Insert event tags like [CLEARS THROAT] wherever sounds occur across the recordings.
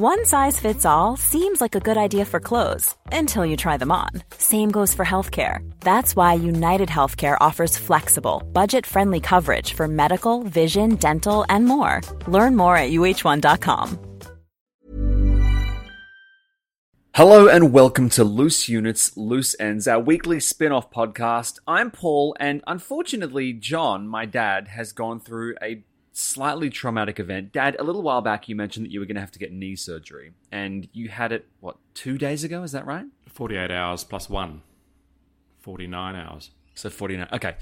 One size fits all seems like a good idea for clothes until you try them on. Same goes for healthcare. That's why United Healthcare offers flexible, budget friendly coverage for medical, vision, dental, and more. Learn more at uh1.com. Hello and welcome to Loose Units, Loose Ends, our weekly spin off podcast. I'm Paul, and unfortunately, John, my dad, has gone through a slightly traumatic event. Dad, a little while back, you mentioned that you were going to have to get knee surgery, and you had it, what, two days ago? Is that right? 48 hours plus one. 49 hours. So 49. Okay.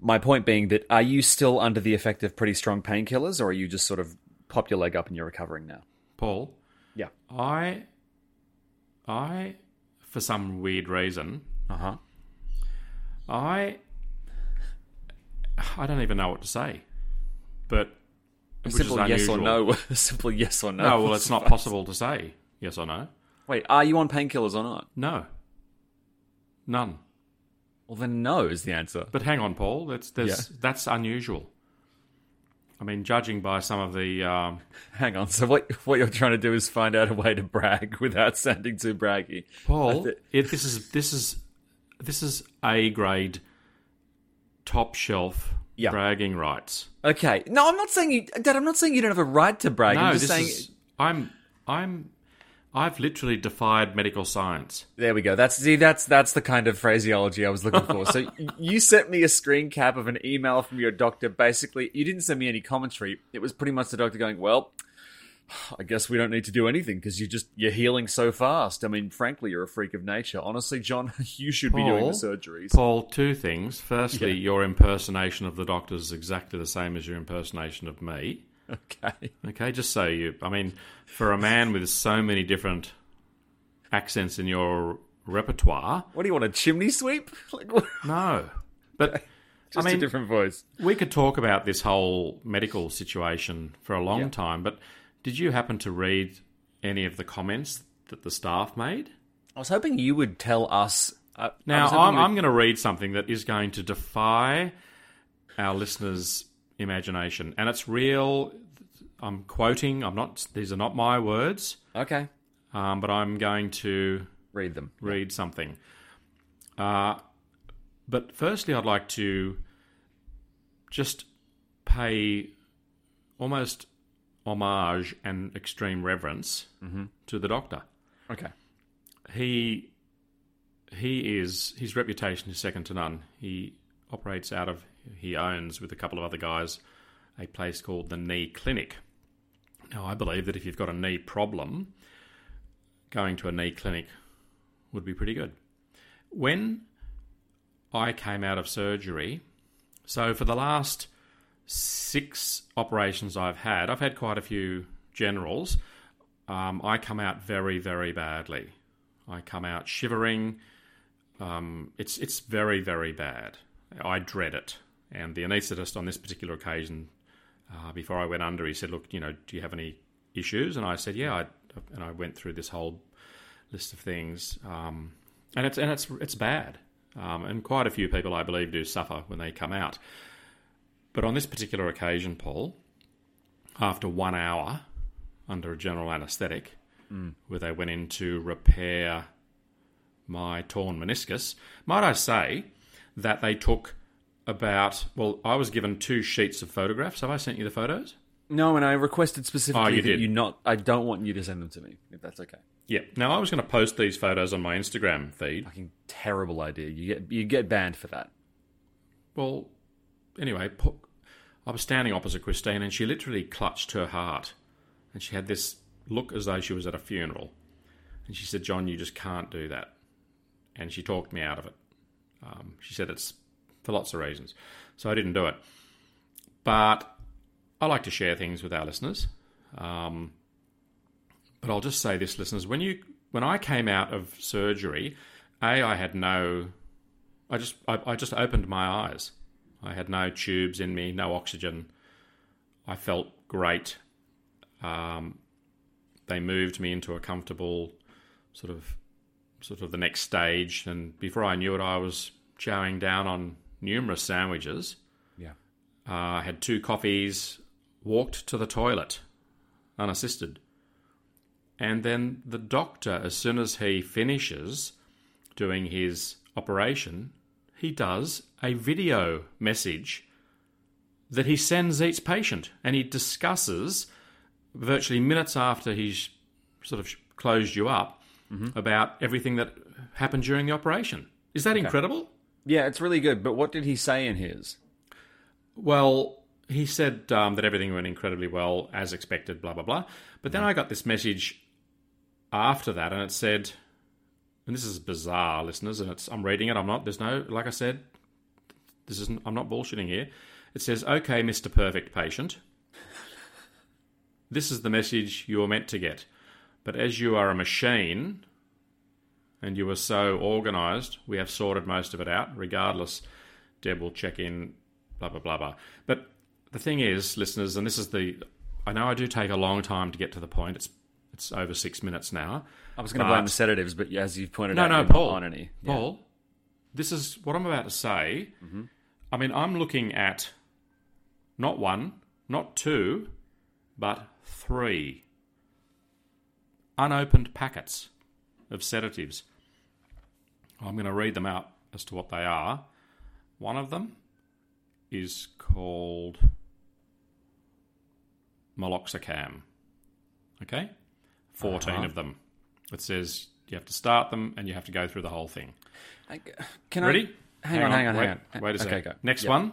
My point being that are you still under the effect of pretty strong painkillers, or are you just sort of popped your leg up and you're recovering now? Paul, Yeah. I, I, for some weird reason, Uh huh. I, I don't even know what to say, but is Simple yes or no. [LAUGHS] Simple yes or no. No, well, it's not possible to say yes or no. Wait, are you on painkillers or not? No, none. Well, then no is the answer. But hang on, Paul. That's that's Yeah. that's unusual. I mean, judging by some of the um, [LAUGHS] Hang on. So what what you're trying to do is find out a way to brag [LAUGHS] without sounding too braggy. Paul, it, this is this is this is a grade, top shelf Yeah. bragging rights. Okay. No, I'm not saying you, Dad. I'm not saying you don't have a right to brag. no, I'm just this saying. is I'm I'm I've literally defied medical science. There we go. That's see, that's that's the kind of phraseology I was looking for. so [LAUGHS] you sent me a screen cap of an email from your doctor. Basically, you didn't send me any commentary. It was pretty much the doctor going, "Well, [SIGHS] I guess we don't need to do anything because you just you're healing so fast. I mean, frankly, you're a freak of nature. Honestly, John, [LAUGHS] you should be doing the Paul? surgeries." Paul, two things. Firstly, Yeah. your impersonation of the doctor is exactly the same as your impersonation of me. [LAUGHS] Okay. Okay, just so you. I mean, for a man with so many different accents in your repertoire, What do you want a chimney sweep? [LAUGHS] Like, what? no. But just I mean, a different voice. we could talk about this whole medical situation for a long time, but did you happen to read any of the comments that the staff made? I was hoping you would tell us. Uh, Now, I'm, I'm going to read something that is going to defy our listeners' imagination, and it's real. I'm quoting. I'm not. These are not my words, okay. um, but I'm going to Read them. read something. Uh, but firstly, I'd like to just pay almost homage and extreme reverence mm-hmm. to the doctor. Okay. He he is his reputation is second to none. He operates out of he owns with a couple of other guys a place called the Knee Clinic. Now, I believe that if you've got a knee problem, going to a knee clinic would be pretty good. When I came out of surgery, so for the last six operations I've had, I've had quite a few generals. Um, I come out very, very badly. I come out shivering. Um, it's it's very, very bad. I dread it. And the anaesthetist on this particular occasion, uh, before I went under, he said, "Look, you know, do you have any issues?" And I said, "Yeah." I, and I went through this whole list of things, um, and it's and it's it's bad. Um, and quite a few people, I believe, do suffer when they come out. But on this particular occasion, Paul, after one hour under a general anaesthetic, where they went in to repair my torn meniscus, might I say that they took about well, I was given two sheets of photographs. Have I sent you the photos? No, and I requested specifically Oh, you that did. you not. I don't want you to send them to me, if that's okay. Yeah. Now I was going to post these photos on my Instagram feed. Fucking terrible idea. You get you get banned for that. Well, anyway, pu- I was standing opposite Christine, and she literally clutched her heart, and she had this look as though she was at a funeral. And she said, "John, you just can't do that." And she talked me out of it. Um, she said it's for lots of reasons, so I didn't do it. But I like to share things with our listeners. Um, But I'll just say this, listeners: when you when I came out of surgery, a I had no, I just I, I just opened my eyes. I had no tubes in me, no oxygen. I felt great. Um, they moved me into a comfortable sort of sort of the next stage, and before I knew it, I was chowing down on numerous sandwiches. Yeah. Uh, I had two coffees, walked to the toilet unassisted. And then the doctor, as soon as he finishes doing his operation, he does a video message that he sends each patient and he discusses virtually minutes after he's sort of closed you up about everything that happened during the operation. Is that incredible? Yeah, it's really good. But what did he say in his? Well, he said um, that everything went incredibly well, as expected, blah, blah, blah. But then I got this message after that, and it said, and this is bizarre, listeners, and it's I'm reading it. I'm not, there's no, like I said, this isn't, I'm not bullshitting here. It says, okay, Mr. Perfect Patient, this is the message you were meant to get. But as you are a machine and you are so organized, we have sorted most of it out. Regardless, Deb will check in, blah, blah, blah, blah. But the thing is, listeners, and this is the, I know I do take a long time to get to the point. It's it's over six minutes now. I was going to blame the sedatives, but as you've pointed No, out, no, Paul. on any. Yeah. Paul, this is what I'm about to say. Mm-hmm. I mean, I'm looking at not one, not two, but three unopened packets of sedatives. I'm going to read them out as to what they are. One of them is called Meloxicam. Okay? 14 of them. It says you have to start them and you have to go through the whole thing. I- Can Ready? I? Hang, on, hang on, wait, hang on. Wait a okay, second. go. Next Yeah. one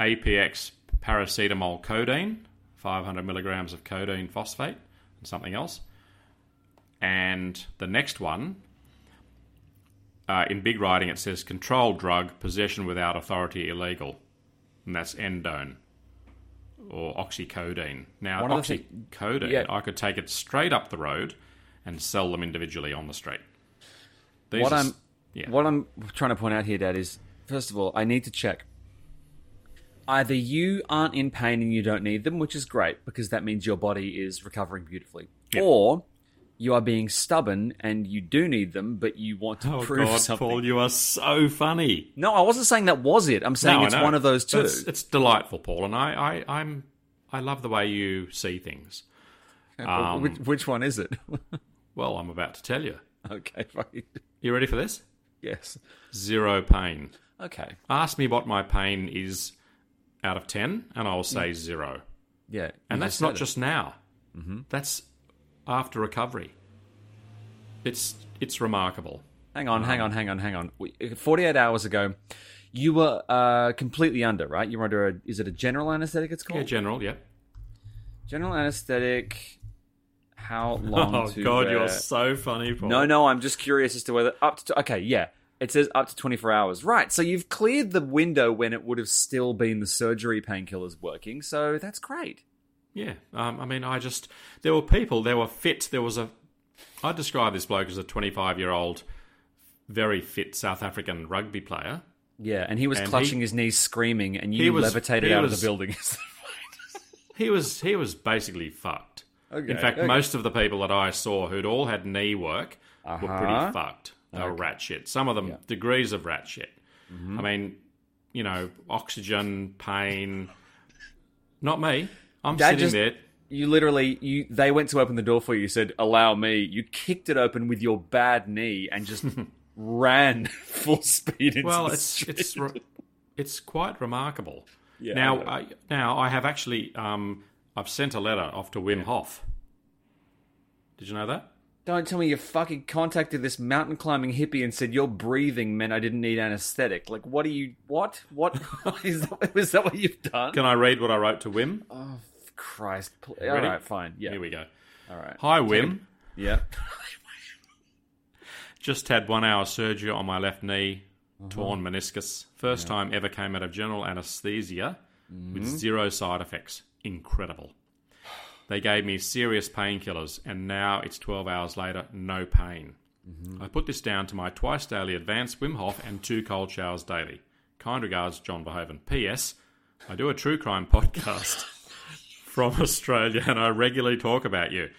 APX paracetamol codeine, 500 milligrams of codeine phosphate, and something else. And the next one, uh, in big writing, it says controlled drug, possession without authority illegal. And that's endone or oxycodone. Now, One oxycodone, yeah. I could take it straight up the road and sell them individually on the street. These What are I'm, yeah. what I'm trying to point out here, Dad, is first of all, I need to check. Either you aren't in pain and you don't need them, which is great because that means your body is recovering beautifully, or you are being stubborn and you do need them, but you want to Oh prove God, something. Paul, you are so funny. No, I wasn't saying that was it. I'm saying No, it's one of those two. It's, it's delightful, Paul, and I, I, I'm, I love the way you see things. um, which, which one is it? [LAUGHS] Well, I'm about to tell you. okay, fine. You ready for this? Yes. Zero pain. Okay. Ask me what my pain is out of ten, and I'll say zero. Yeah. And that's not it. just now. Mm-hmm. That's after recovery. It's it's remarkable. Hang on, hang on, hang on, hang on. 48 hours ago, you were uh, completely under, right? You were under a, is it a general anesthetic it's called? Yeah, general. Yeah. general anesthetic. How [LAUGHS] long Oh to God, wear? you're so funny, Paul. No, no, I'm just curious as to whether up to, okay, yeah. It says up to 24 hours. Right, so you've cleared the window when it would have still been the surgery painkillers working, so that's great. Yeah, um, I mean, I just there were people, there were fit. There was a, I describe this bloke as a 25 year old, very fit South African rugby player. Yeah, and he was And clutching he- his knees screaming, and he you was- levitated he out was- of the building. [LAUGHS] He was he was basically fucked. Okay, In fact, okay. most of the people that I saw who'd all had knee work were Uh-huh. pretty fucked. They were rat shit. Some of them degrees of rat shit. Mm-hmm. I mean, you know, oxygen, pain. Not me. I'm Dad sitting just- there. you literally you they went to open the door for you. You said, "Allow me." You kicked it open with your bad knee and just [LAUGHS] ran [LAUGHS] full speed into Well, the it's street. it's re- it's quite remarkable. Yeah, now, know. I, now I have actually um, I've sent a letter off to Wim Hof. Did you know that? Don't tell me you fucking contacted this mountain climbing hippie and said your breathing meant I didn't need anesthetic. Like, what are you? What? What [LAUGHS] is that? Is that what you've done? Can I read what I wrote to Wim? Christ! All Ready? right, fine. Yeah. Here we go. All right. Hi, Wim. Yeah. [LAUGHS] Just had one hour surgery on my left knee, uh-huh. torn meniscus. First time ever came out of general anesthesia with mm-hmm. zero side effects. Incredible. [SIGHS] They gave me serious painkillers, and now it's 12 hours later, no pain. Mm-hmm. I put this down to my twice daily advanced Wim Hof and two cold showers daily. Kind regards, John Verhoeven. P.S. I do a true crime [LAUGHS] podcast from [LAUGHS] Australia, and I regularly talk about you.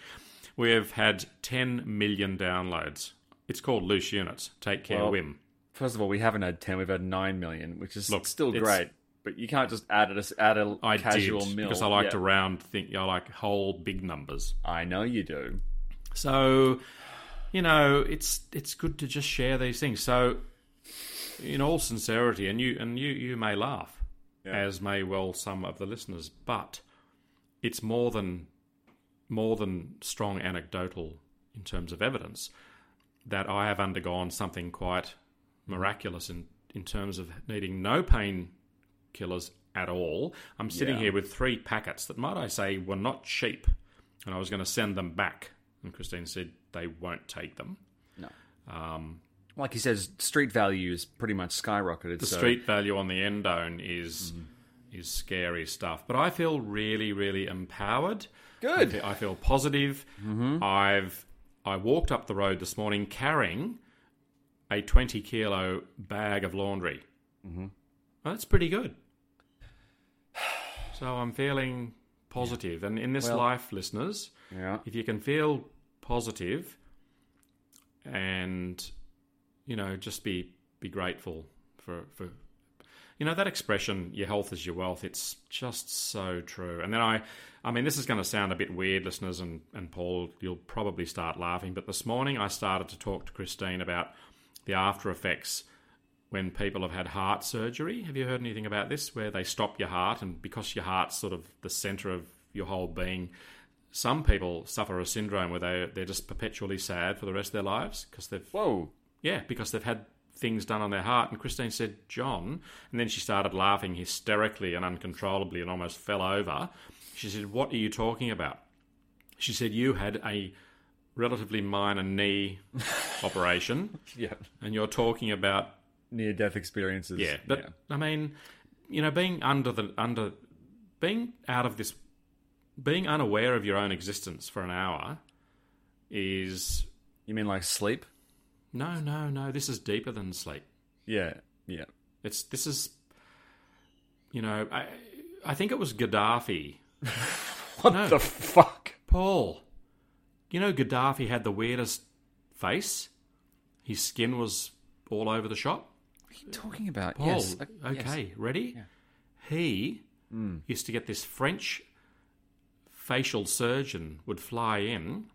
We have had 10 million downloads. It's called Loose Units. Take care, Well, Wim. First of all, we haven't had ten; we've had nine million, which is Look, still great. But you can't just add it add a I casual did mill because I like Yeah. to round. Think I like whole big numbers. I know you do. So, you know, it's it's good to just share these things. So, in all sincerity, and you and you you may laugh, as may well some of the listeners, but it's more than more than strong anecdotal in terms of evidence that I have undergone something quite miraculous in in terms of needing no painkillers at all. I'm sitting Yeah. here with three packets that, might I say, were not cheap, and I was going to send them back. And Christine said they won't take them. No. Um, like he says, street value is pretty much skyrocketed. The so street value on the endone is mm-hmm. Is scary stuff. But I feel really, really empowered. Good. I feel, I feel positive. I've I walked up the road this morning carrying a twenty kilo bag of laundry. Mm-hmm. that's pretty good. [SIGHS] So I'm feeling positive. And in this Well- life, listeners, Yeah. if you can feel positive and you know just be be grateful for for you know that expression your health is your wealth it's just so true and then i i mean this is going to sound a bit weird listeners and and paul you'll probably start laughing but this morning i started to talk to christine about the after effects when people have had heart surgery have you heard anything about this where they stop your heart and because your heart's sort of the center of your whole being some people suffer a syndrome where they they're just perpetually sad for the rest of their lives because they've Whoa. yeah because they've had things done on their heart. And Christine said, "John," and then she started laughing hysterically and uncontrollably and almost fell over. She said, "What are you talking about?" She said, "You had a relatively minor knee [LAUGHS] operation, Yeah. and you're talking about Near death experiences. yeah, but I mean, you know, being under the under, being out of this, being unaware of your own existence for an hour, is you mean like sleep? No, no, no. This is deeper than sleep. Yeah. Yeah. It's this is, you know, I I think it was Gaddafi. [LAUGHS] What No. the fuck? Paul, you know, Gaddafi had the weirdest face. His skin was all over the shop. What are you talking about? Paul, yes. okay, yes. ready? He hmm. used to get this French facial surgeon would fly in,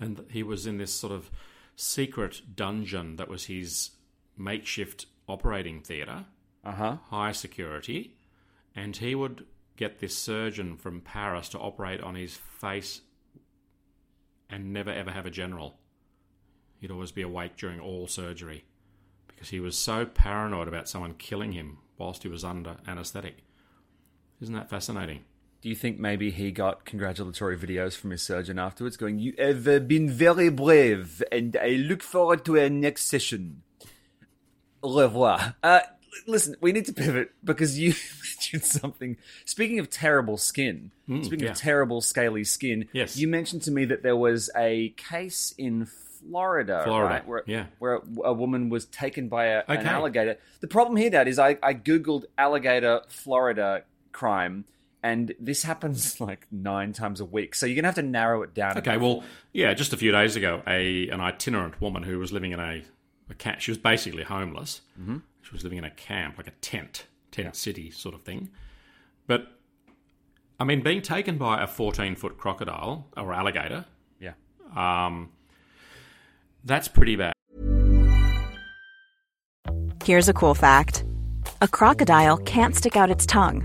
and he was in this sort of secret dungeon that was his makeshift operating theatre, Uh huh. high security, and he would get this surgeon from Paris to operate on his face and never ever have a general. He'd always be awake during all surgery because he was so paranoid about someone killing him whilst he was under anaesthetic. Isn't that fascinating? Do you think maybe he got congratulatory videos from his surgeon afterwards going, You have been very brave, and I look forward to our next session? Au revoir. Uh, listen, we need to pivot because you [LAUGHS] mentioned something. Speaking of terrible skin, speaking yeah. of terrible scaly skin, Yes. you mentioned to me that there was a case in Florida, Florida, right, where, yeah. where a woman was taken by a, an alligator. The problem here, Dad, is I, I googled alligator Florida crime, and this happens [LAUGHS] like nine times a week. So you're gonna have to narrow it down. Okay, well, yeah, just a few days ago, a an itinerant woman who was living in a, a camp, she was basically homeless. Mm-hmm. She was living in a camp, like a tent, tent city sort of thing. But, I mean, being taken by a 14 foot crocodile or alligator, yeah, um, that's pretty bad. Here's a cool fact a crocodile can't stick out its tongue.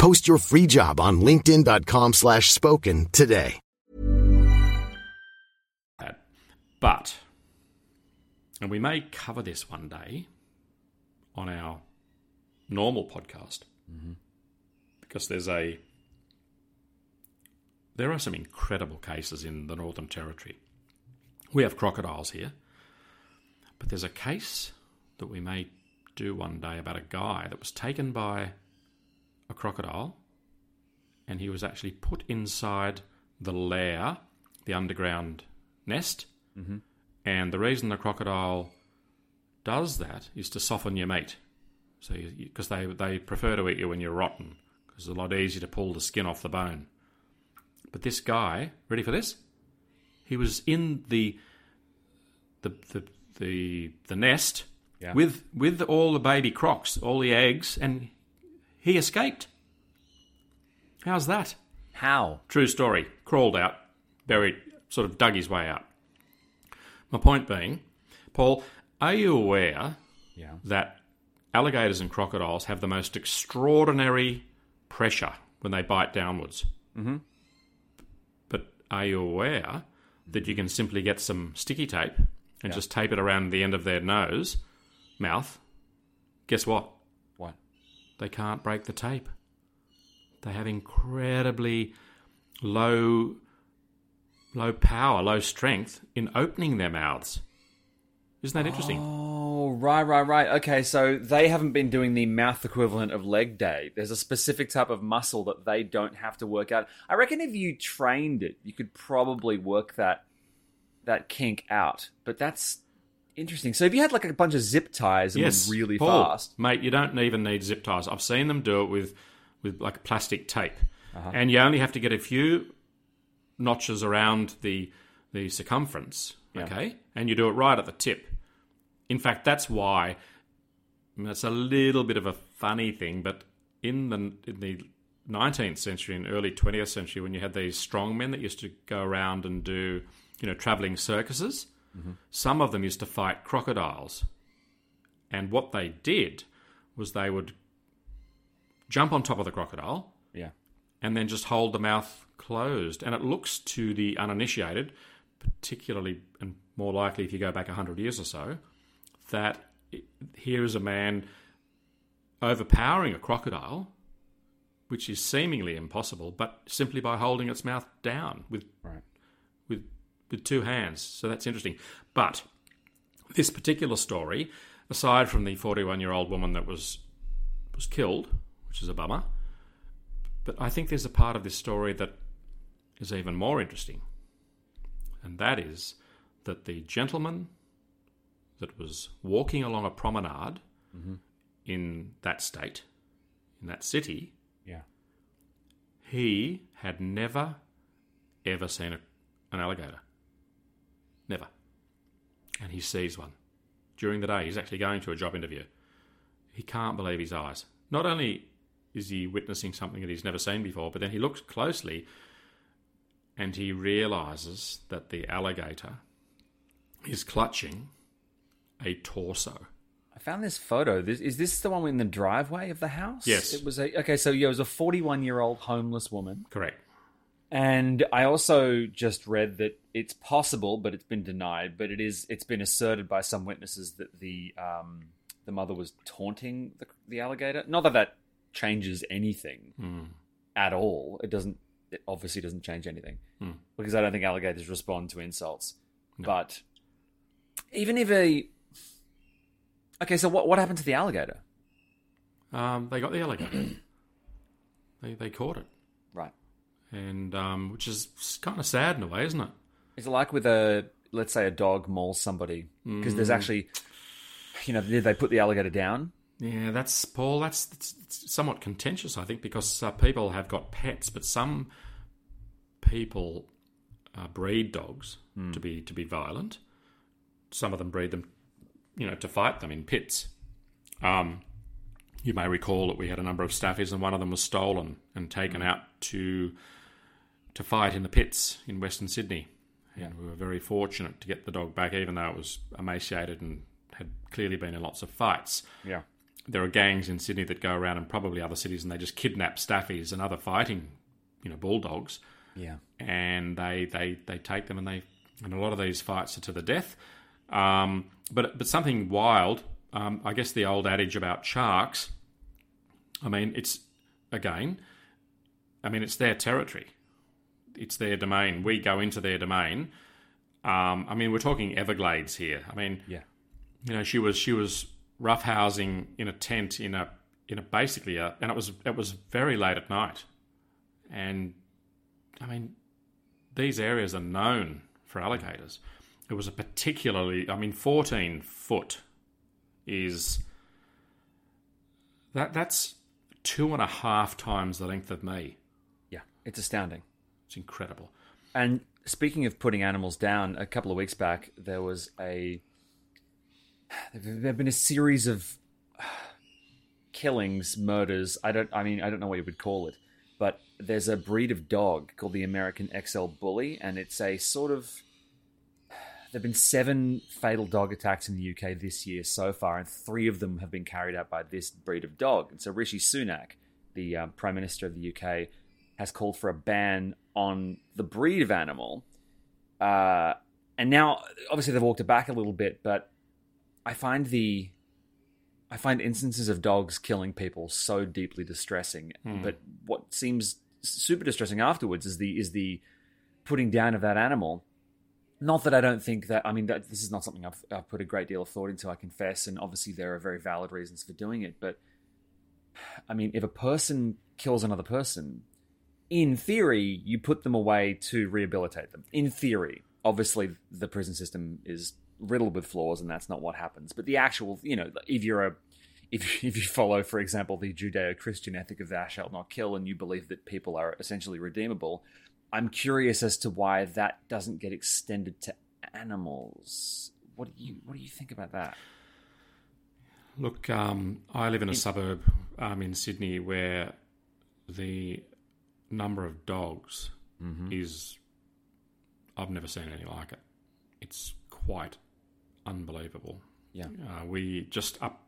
Post your free job on linkedin.com slash spoken today. But, and we may cover this one day on our normal podcast, mm-hmm. because there's a there are some incredible cases in the Northern Territory. We have crocodiles here, but there's a case that we may do one day about a guy that was taken by a crocodile and he was actually put inside the lair, the underground nest. Mm-hmm. And the reason the crocodile does that is to soften your mate. So, because they, they prefer to eat you when you're rotten, because it's a lot easier to pull the skin off the bone. But this guy, ready for this? He was in the the the the, the nest Yeah. with with all the baby crocs, all the eggs, and he escaped. How's that? How? True story. Crawled out, buried, sort of dug his way out. My point being, Paul, are you aware Yeah. that alligators and crocodiles have the most extraordinary pressure when they bite downwards? Mm-hmm. But are you aware that you can simply get some sticky tape and just tape it around the end of their nose, mouth? Guess? What? They can't break the tape. They have incredibly low low power, low strength in opening their mouths. Isn't that interesting? Oh, right, right, right. Okay, so they haven't been doing the mouth equivalent of leg day. There's a specific type of muscle that they don't have to work out. I reckon if you trained it, you could probably work that that kink out. But that's interesting. So if you had like a bunch of zip ties and yes, really Paul, fast, mate. You don't even need zip ties. I've seen them do it with with like plastic tape, Uh-huh. and you only have to get a few notches around the the circumference. Yeah. Okay, and you do it right at the tip. In fact, that's why. I mean, it's a little bit of a funny thing, but in the in the 19th century and early 20th century, when you had these strongmen that used to go around and do, you know, traveling circuses, some of them used to fight crocodiles. And what they did was they would jump on top of the crocodile yeah. and then just hold the mouth closed. And it looks to the uninitiated, particularly and more likely if you go back 100 years or so, that here is a man overpowering a crocodile, which is seemingly impossible, but simply by holding its mouth down with Right. With two hands. So that's interesting. But this particular story, aside from the 41 year old woman that was was killed, which is a bummer, but I think there's a part of this story that is even more interesting, and that is that the gentleman that was walking along a promenade mm-hmm. in that state, in that city, Yeah. he had never, ever seen a, an alligator. Never. And he sees one. During the day, he's actually going to a job interview. He can't believe his eyes. Not only is he witnessing something that he's never seen before, but then he looks closely and he realizes that the alligator is clutching a torso. I found this photo. This, is this the one in the driveway of the house? Yes. It was a okay. So yeah, it was a 41 year old homeless woman, Correct. And I also just read that it's possible, but it's been denied. But it is. It's been asserted by some witnesses that the um, the mother was taunting the, the alligator. Not that that changes anything at all. It doesn't. It obviously doesn't change anything because I don't think alligators respond to insults. But even if a okay, so what what happened to the alligator? Um, they got the alligator. [CLEARS THROAT] they they caught it, Right. And um, which is kind of sad in a way, isn't it? it? Is it like with a let's say a dog mauls somebody because there's actually, you know, did they put the alligator down? Yeah, that's Paul. That's, that's, it's somewhat contentious, I think, because uh, people have got pets, but some people uh, breed dogs to be to be violent. Some of them breed them, you know, to fight them in pits. Um, you may recall that we had a number of staffies, and one of them was stolen and taken out to to fight in the pits in Western Sydney. And we were very fortunate to get the dog back, even though it was emaciated and had clearly been in lots of fights Yeah. there are gangs in Sydney that go around and probably other cities and they just kidnap staffies and other fighting, you know, bulldogs, Yeah. and they they they take them and they and a lot of these fights are to the death. Um, but but something wild, um, I guess the old adage about sharks. I mean, it's again, I mean, it's their territory, it's their domain. We go into their domain. Um, I mean, we're talking Everglades here. I mean, Yeah. you know, she was she was roughhousing in a tent in a in a basically a, and it was it was very late at night, and I mean, these areas are known for alligators. It was a particularly, I mean, fourteen foot is that that's two and a half times the length of me. Yeah. It's astounding. It's incredible. And speaking of putting animals down, a couple of weeks back there was a there have been a series of killings, murders. I don't. I mean, I don't know what you would call it, but there's a breed of dog called the American XL Bully, and it's a sort of. There've been seven fatal dog attacks in the UK this year so far, and three of them have been carried out by this breed of dog. And so Rishi Sunak, the um, Prime Minister of the UK, has called for a ban on the breed of animal. Uh, and now, obviously, they've walked it back a little bit, but I find the I find instances of dogs killing people so deeply distressing. But what seems super distressing afterwards is the is the putting down of that animal. Not that I don't think that I mean that this is not something I've, I've put a great deal of thought into. I confess, and obviously there are very valid reasons for doing it. But I mean, if a person kills another person, in theory, you put them away to rehabilitate them. In theory, obviously, the prison system is riddled with flaws, and that's not what happens. But the actual, you know, if you're a if, [LAUGHS] if you follow, for example, the Judeo-Christian ethic of "thou shalt not kill," and you believe that people are essentially redeemable, I'm curious as to why that doesn't get extended to animals. What do you What do you think about that? Look, um, I live in a suburb um, in Sydney where the number of dogs is. I've never seen anything like it. It's quite unbelievable. Yeah. Uh, we just up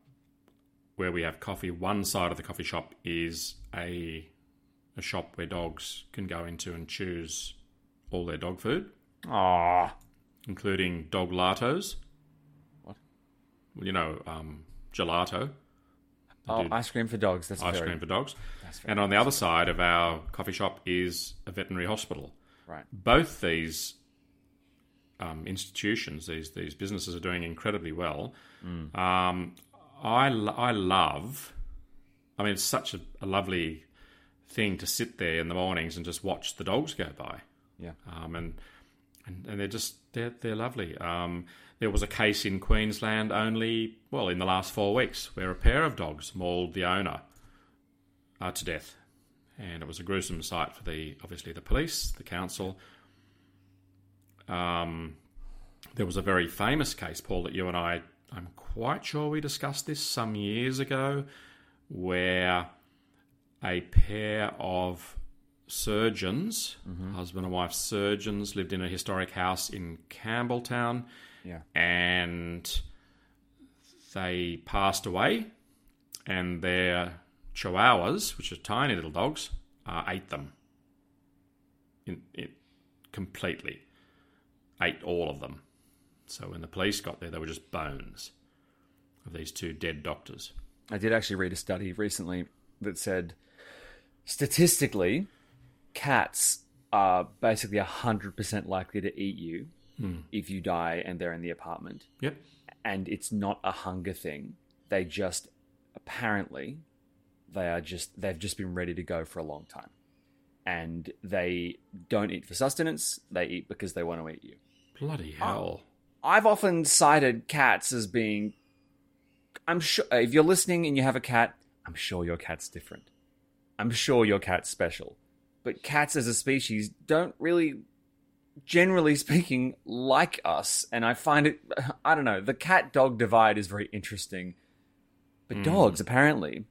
where we have coffee. One side of the coffee shop is a a shop where dogs can go into and choose all their dog food, Ah, including dog latos. What? Well, you know, um, gelato. Oh, ice cream for dogs. That's ice very, cream for dogs. And on the other side of our coffee shop is a veterinary hospital. right. Both these um, institutions, these these businesses, are doing incredibly well. Mm. Um, I I love. I mean, it's such a, a lovely thing to sit there in the mornings and just watch the dogs go by. Yeah. Um, and, and and they're just they're they're lovely. Um, there was a case in Queensland only well in the last four weeks where a pair of dogs mauled the owner uh, to death, and it was a gruesome sight for the obviously the police, the council. Um, there was a very famous case, Paul, that you and I I'm quite sure we discussed this some years ago, where a pair of surgeons, husband and wife surgeons, lived in a historic house in Campbelltown. Yeah. And they passed away, and their chihuahuas, which are tiny little dogs, uh, ate them. In, in, completely. Ate all of them. So when the police got there, they were just bones of these two dead doctors. I did actually read a study recently that said statistically, cats are basically 100% likely to eat you Hmm. if you die and they're in the apartment. Yep. And it's not a hunger thing. They just, apparently, they are just, they've just been ready to go for a long time. And they don't eat for sustenance, they eat because they want to eat you. Bloody hell. I've often cited cats as being. I'm sure if you're listening and you have a cat, I'm sure your cat's different. I'm sure your cat's special. But cats as a species don't really, generally [LAUGHS] speaking, like us. And I find it, [SIGHS] I don't know, the cat dog divide is very interesting. But dogs, apparently,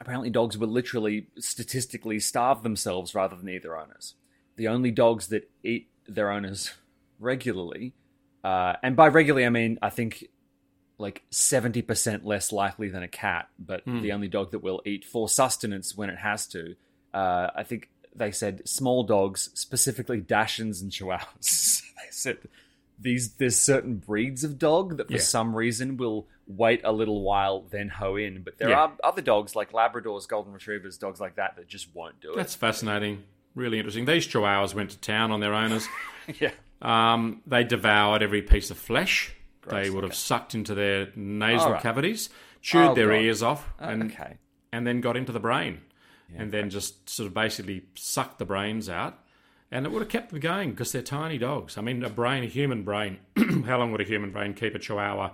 apparently dogs will literally statistically starve themselves rather than eat their owners. The only dogs that eat their owners [LAUGHS] regularly, uh, and by regularly I mean I think like seventy percent less likely than a cat, but the only dog that will eat for sustenance when it has to. Uh, I think they said small dogs, specifically Dachshunds and Chihuahuas. [LAUGHS] they said these there's certain breeds of dog that for Yeah. some reason will wait a little while then hoe in, but there Yeah. are other dogs like Labradors, Golden Retrievers, dogs like that that just won't do it. That's fascinating. Really interesting. These chihuahuas went to town on their owners. [LAUGHS] yeah. Um, they devoured every piece of flesh. Gross, they would have sucked into their nasal right. cavities, chewed Oh, their God. ears off, Oh, and okay. and then got into the brain, and then just sort of basically sucked the brains out, and it would have kept them going because they're tiny dogs. I mean, a brain, a human brain. [CLEARS THROAT] how long would a human brain keep a chihuahua,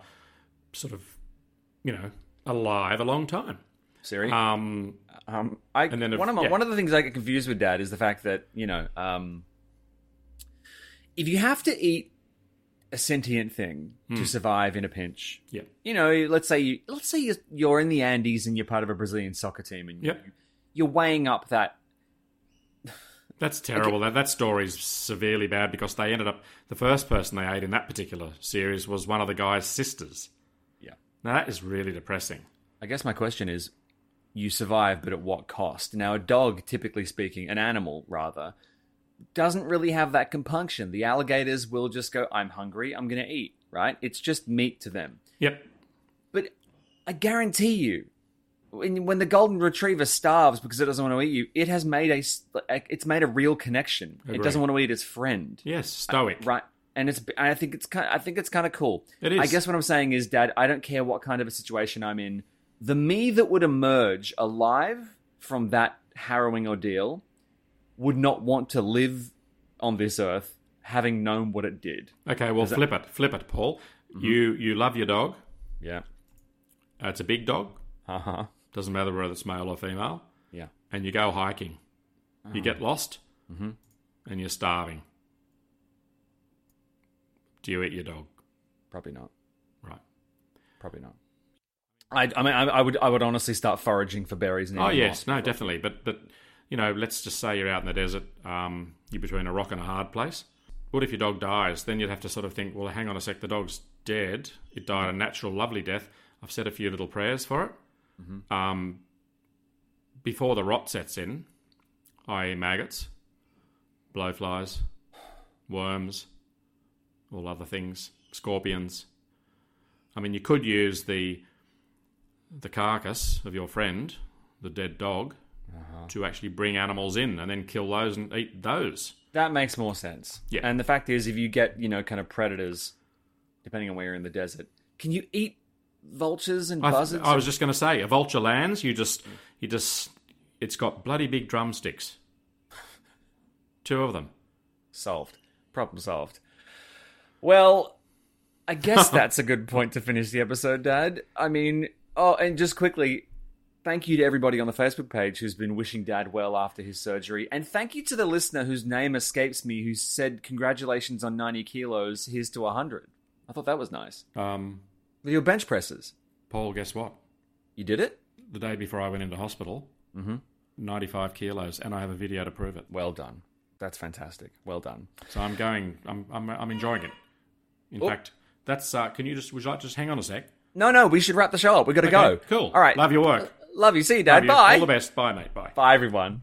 sort of, you know, alive a long time? Siri. Um, Um, I And then if- one of my, yeah. one of the things I get confused with, Dad, is the fact that you know, um, if you have to eat a sentient thing Hmm. to survive in a pinch, yeah, you know, let's say you, let's say you're, you're in the Andes and you're part of a Brazilian soccer team, and Yep. you, you're weighing up that. That's terrible. That that story's severely bad because they ended up the first person they ate in that particular series was one of the guy's sisters. Yeah. Now that is really depressing. I guess my question is, you survive, but at what cost? Now, a dog, typically speaking, an animal rather, doesn't really have that compunction. The alligators will just go, "I'm hungry, I'm going to eat." Right? It's just meat to them. Yep. But I guarantee you, when, when the golden retriever starves because it doesn't want to eat you, it has made a it's made a real connection. It doesn't want to eat its friend, Yes. Stoic. right? And it's I think it's kind I think it's kind of cool. It is. I guess what I'm saying is, Dad, I don't care what kind of a situation I'm in. The me that would emerge alive from that harrowing ordeal would not want to live on this earth having known what it did. Okay. Well, flip it. Flip it, Paul. Mm-hmm. You you love your dog. Yeah. Uh, it's a big dog. Uh huh. Doesn't matter whether it's male or female. Yeah. And you go hiking. Uh-huh. You get lost. Mm-hmm. And you're starving. Do you eat your dog? Probably not. Right. Probably not. I, I mean, I, I would, I would honestly start foraging for berries. And Oh yes, no, definitely. But but you know, let's just say you're out in the desert. Um, you're between a rock and a hard place. What if your dog dies? Then you'd have to sort of think, well, hang on a sec. The dog's dead. It died a natural, lovely death. I've said a few little prayers for it. Um, before the rot sets in, i.e., maggots, blowflies, worms, all other things, scorpions. I mean, you could use the the carcass of your friend, the dead dog, to actually bring animals in and then kill those and eat those. That makes more sense. Yeah. And the fact is, if you get, you know, kind of predators, depending on where you're in the desert, can you eat vultures and I, th- buzzards? I was just going to say, a vulture lands, you just, you just, it's got bloody big drumsticks. Two of them. solved. Problem solved. Well, I guess [LAUGHS] that's a good point to finish the episode, Dad. I mean, oh, and just quickly, thank you to everybody on the Facebook page who's been wishing Dad well after his surgery, and thank you to the listener whose name escapes me who said congratulations on 90 kilos, here's to 100. I thought that was nice. Um, With your bench presses, Paul, guess what? you did it. The day before I went into hospital, 95 kilos, and I have a video to prove it. Well done. That's fantastic. Well done. So I'm going. I'm I'm, I'm enjoying it. In Oh. fact, that's. Uh, can you just? Would you like just hang on a sec? No, no, we should wrap the show up. We got to go. Cool. All right. Love your work. Love you. See you, Dad. You. Bye. All the best. Bye, mate. Bye. Bye, everyone.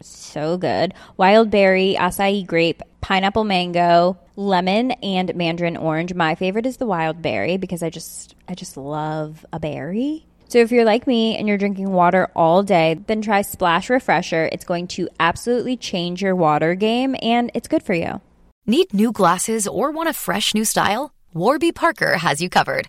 so good. Wild berry, acai grape, pineapple mango, lemon, and mandarin orange. My favorite is the wild berry because I just I just love a berry. So if you're like me and you're drinking water all day, then try Splash Refresher. It's going to absolutely change your water game and it's good for you. Need new glasses or want a fresh new style? Warby Parker has you covered.